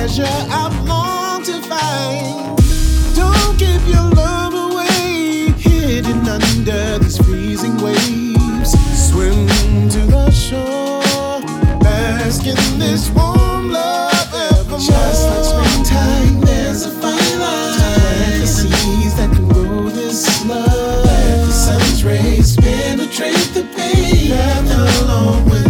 treasure I long to find. Don't give your love away, hidden under these freezing waves. Swim to the shore, bask in this warm love evermore. Just like springtime, there's a fine line. The seas that can grow this love. Let the sun's rays penetrate the pain. Left alone with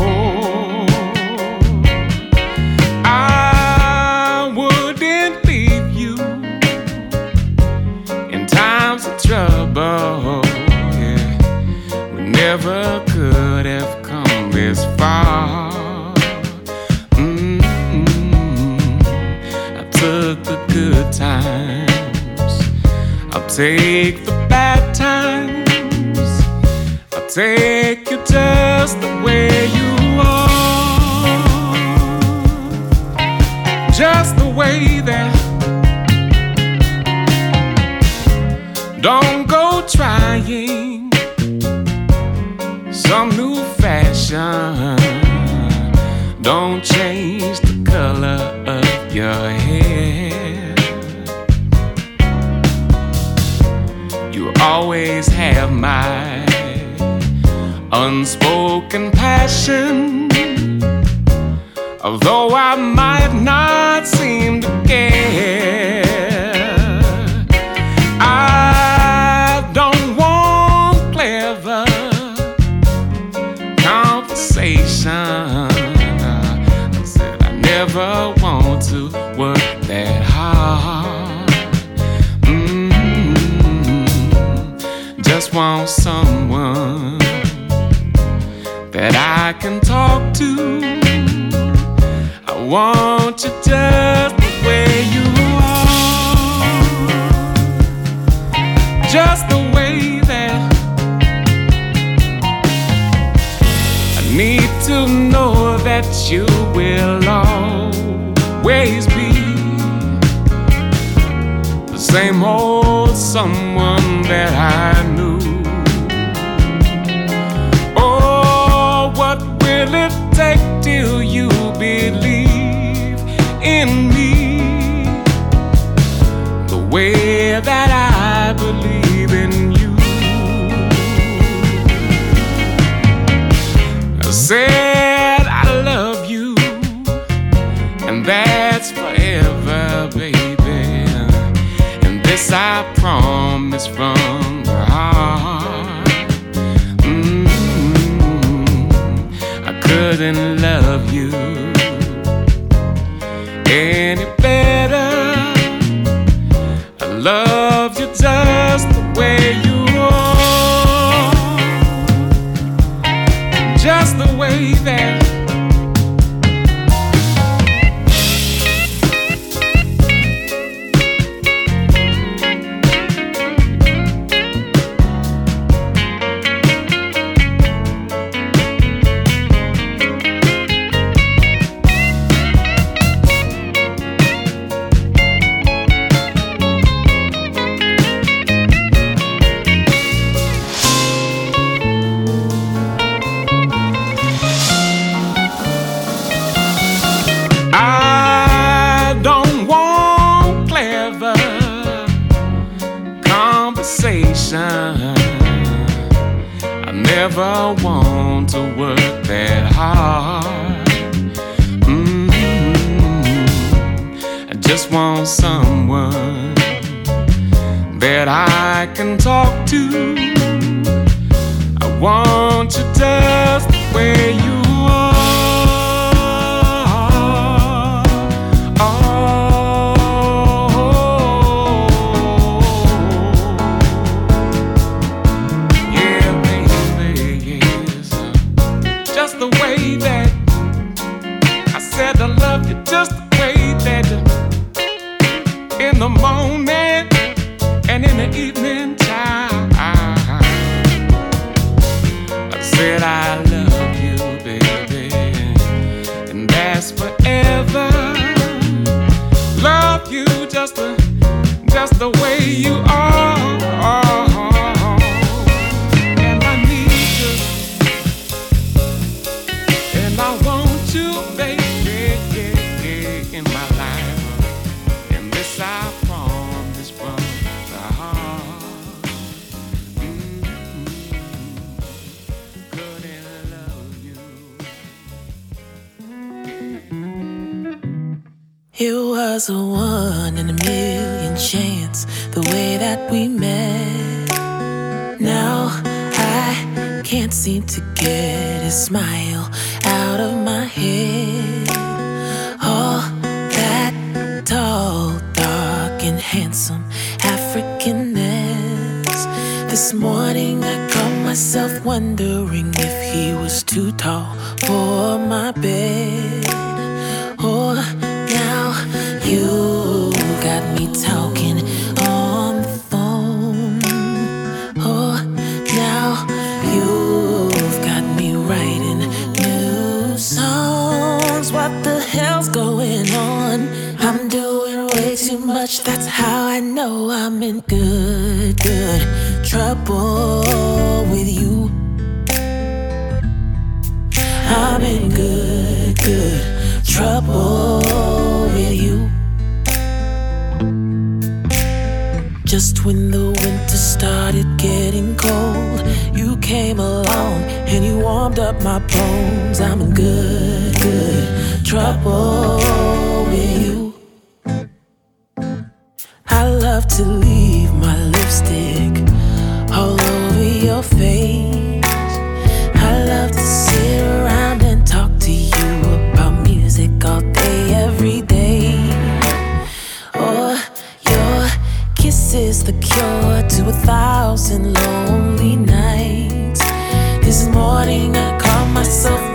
Take the bad times. I'll take you just the way you are just the way that. Don't go trying some new fashion. Don't change the color of your hair. Always have my unspoken passion. Although I might not seem to care, I want you just the way you are. Just the way that I need to know that you will always be the same old someone that I that I believe in you? I said I love you, and that's forever, baby. And this I promise from the heart. Mm, I couldn't love you any the way that we met. Now I can't seem to get a smile out of my head. All that tall, dark, and handsome Africanness. This morning I caught myself wondering if he was too tall for my bed. Oh, now you got me talking. know I'm in good, good trouble with you. I'm in good, good trouble with you. Just when the winter started getting cold, you came along and you warmed up my bones. I'm in good, good trouble with you. cure to a thousand lonely nights. This morning I caught myself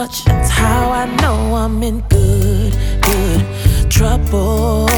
much. That's how I know I'm in good, good trouble.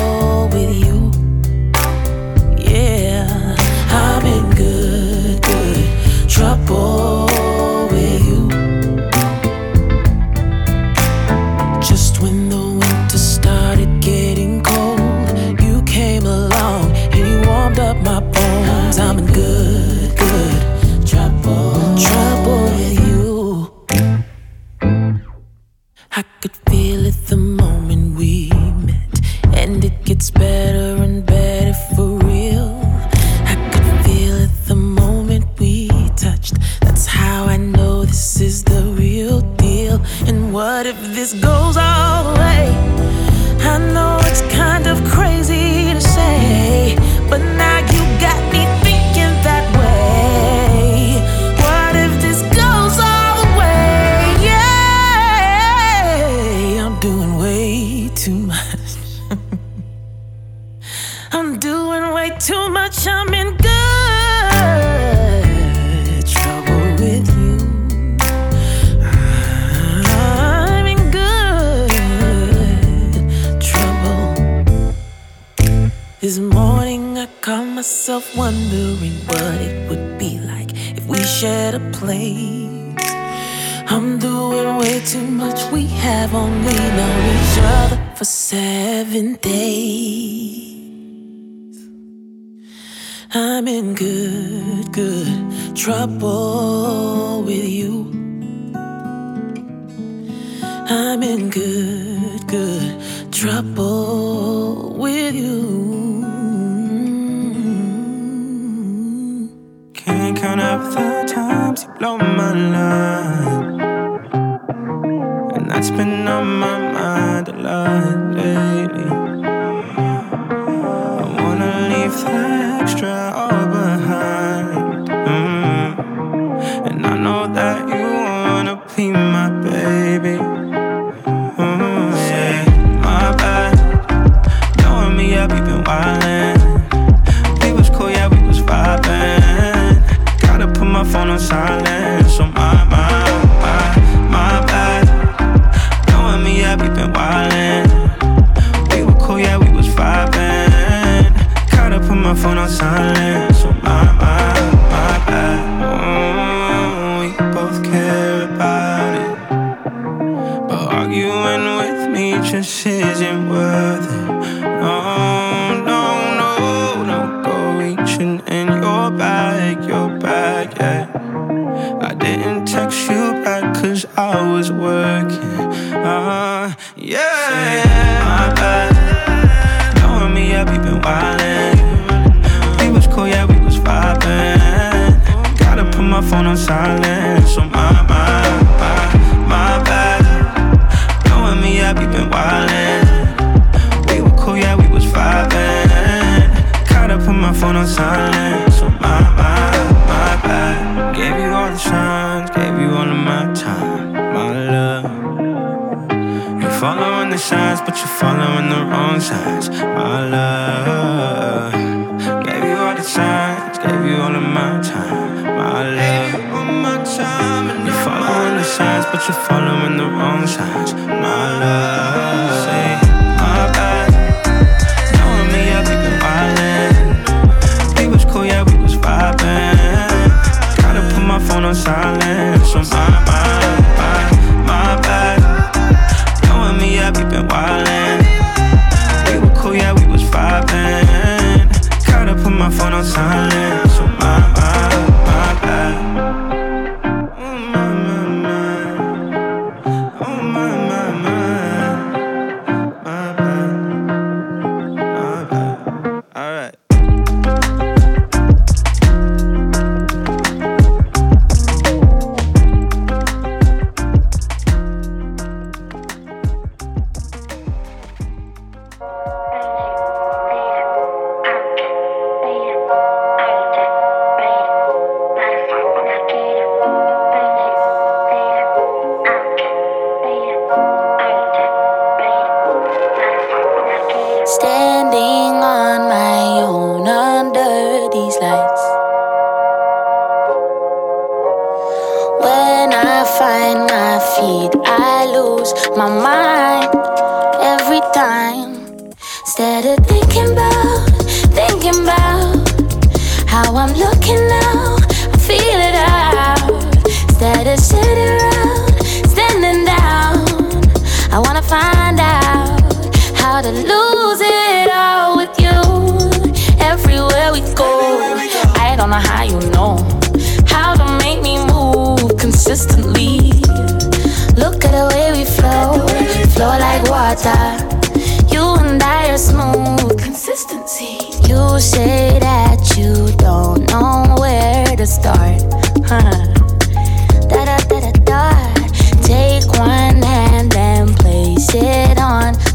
count up the times you blow my mind.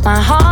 my heart.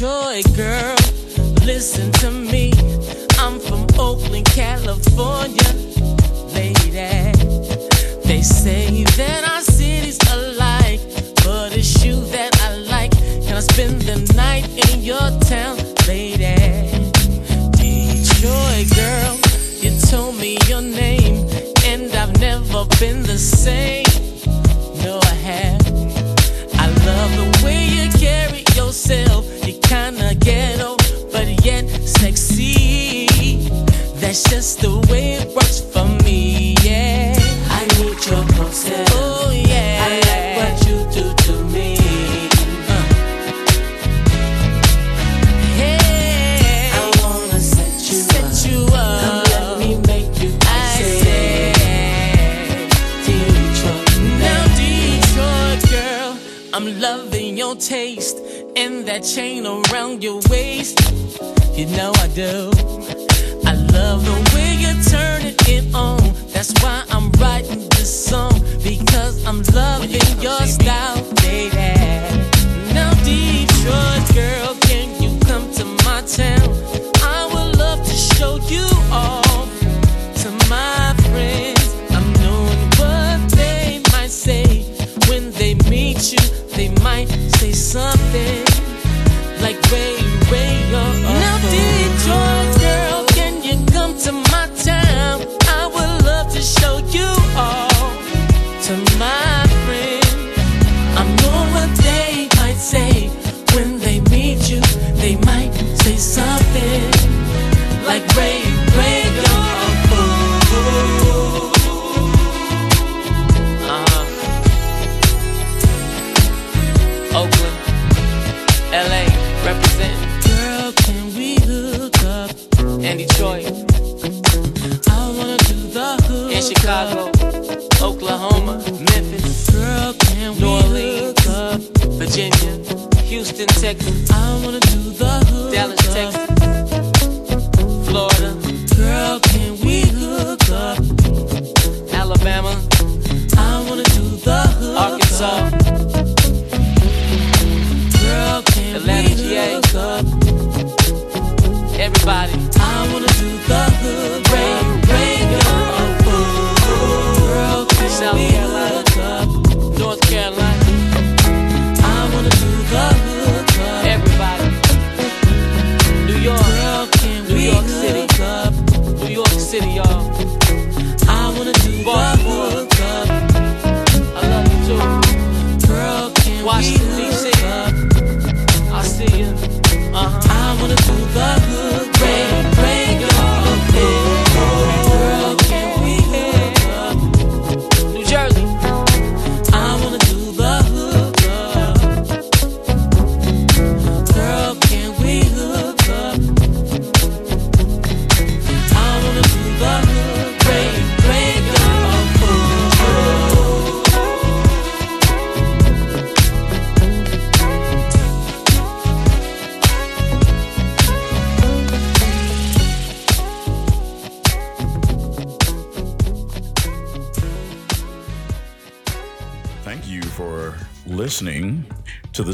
Detroit girl. Listen to me. I'm from Oakland, California. Lady, they say that our cities alike, but it's you that I like. Can I spend the night in your town, lady? Detroit, girl. You told me your name, and I've never been the same. that's the way it works for me, yeah. I need your consent. Oh, yeah. I like what you do to me. Uh. Hey, I wanna set you up. Come let me make you Now, Detroit, girl, I'm loving your taste. And that chain around your waist, you know I do. your style. LA.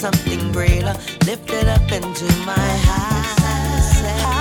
something greater lifted up into my high.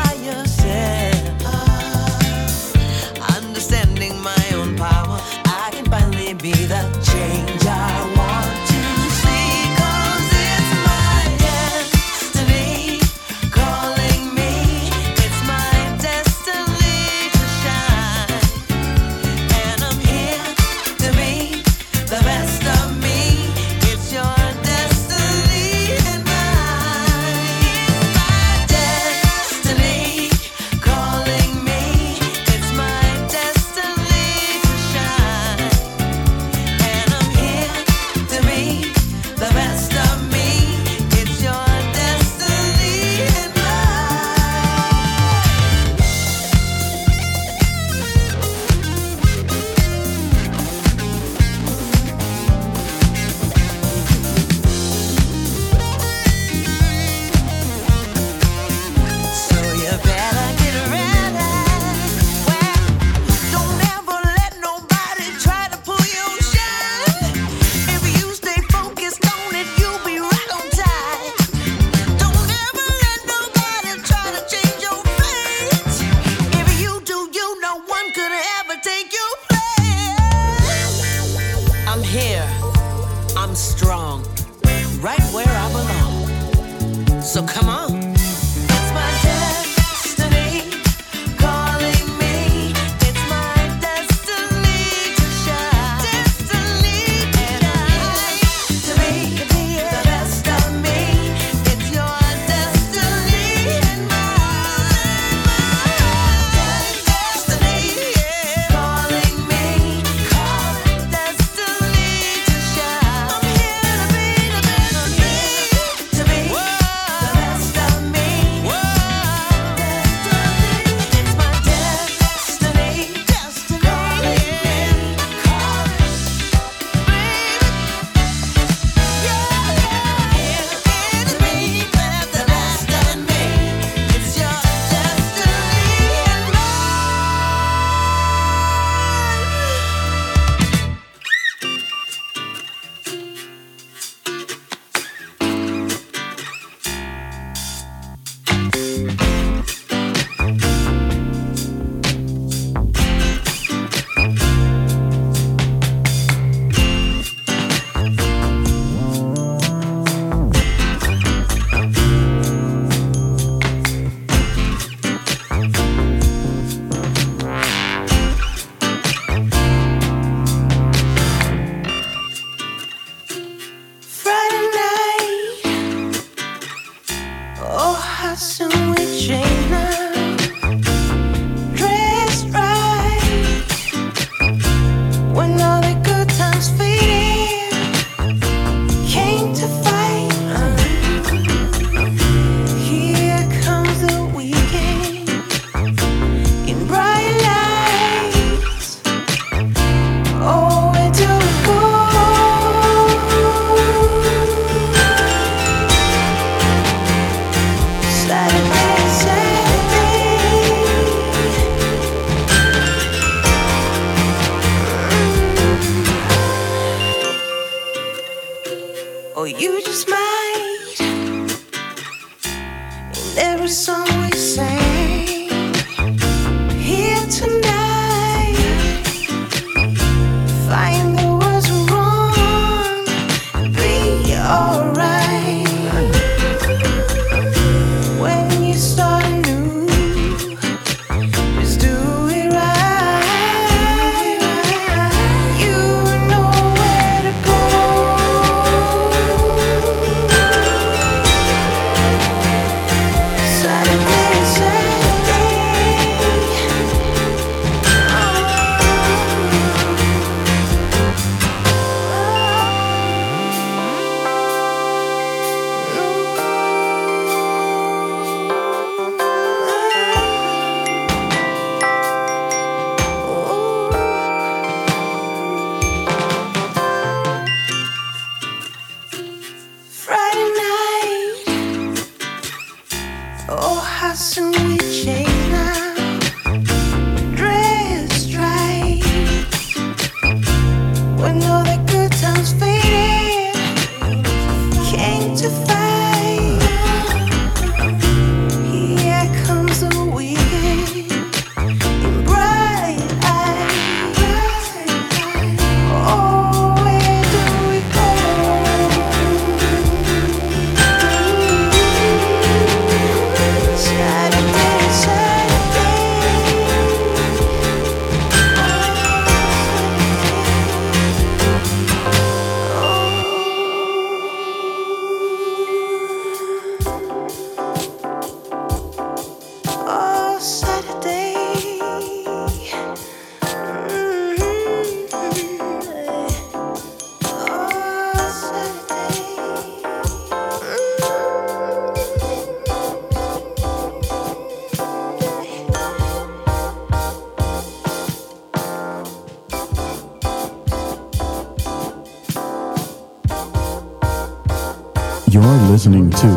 You're listening to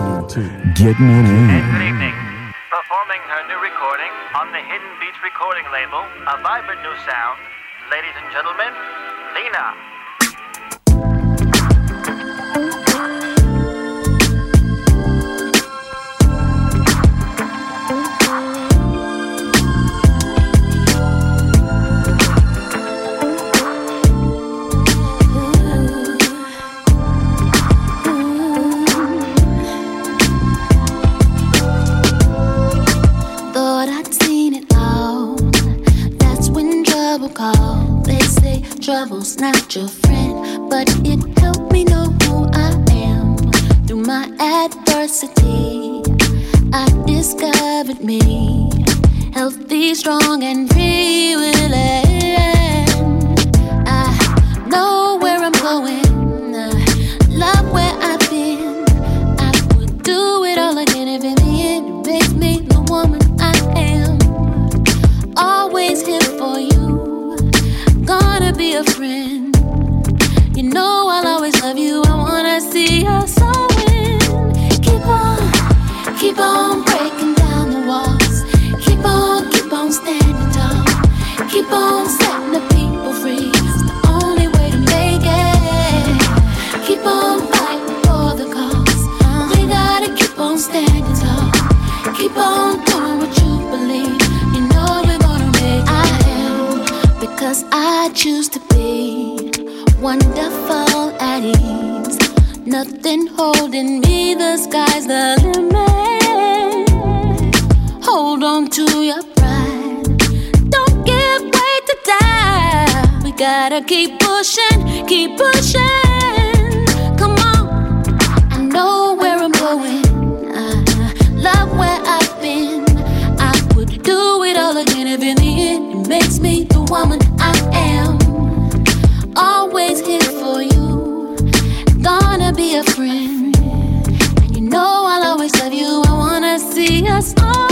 Getting It In. And good evening. Performing her new recording on the Hidden Beach recording label, a vibrant new sound, ladies and gentlemen, Lena. levels, not your gotta keep pushing, keep pushing. Come on, I know where I'm going. I love where I've been. I would do it all again if in the end it makes me the woman I am. Always here for you, gonna be a friend. And you know I'll always love you. I wanna see us all.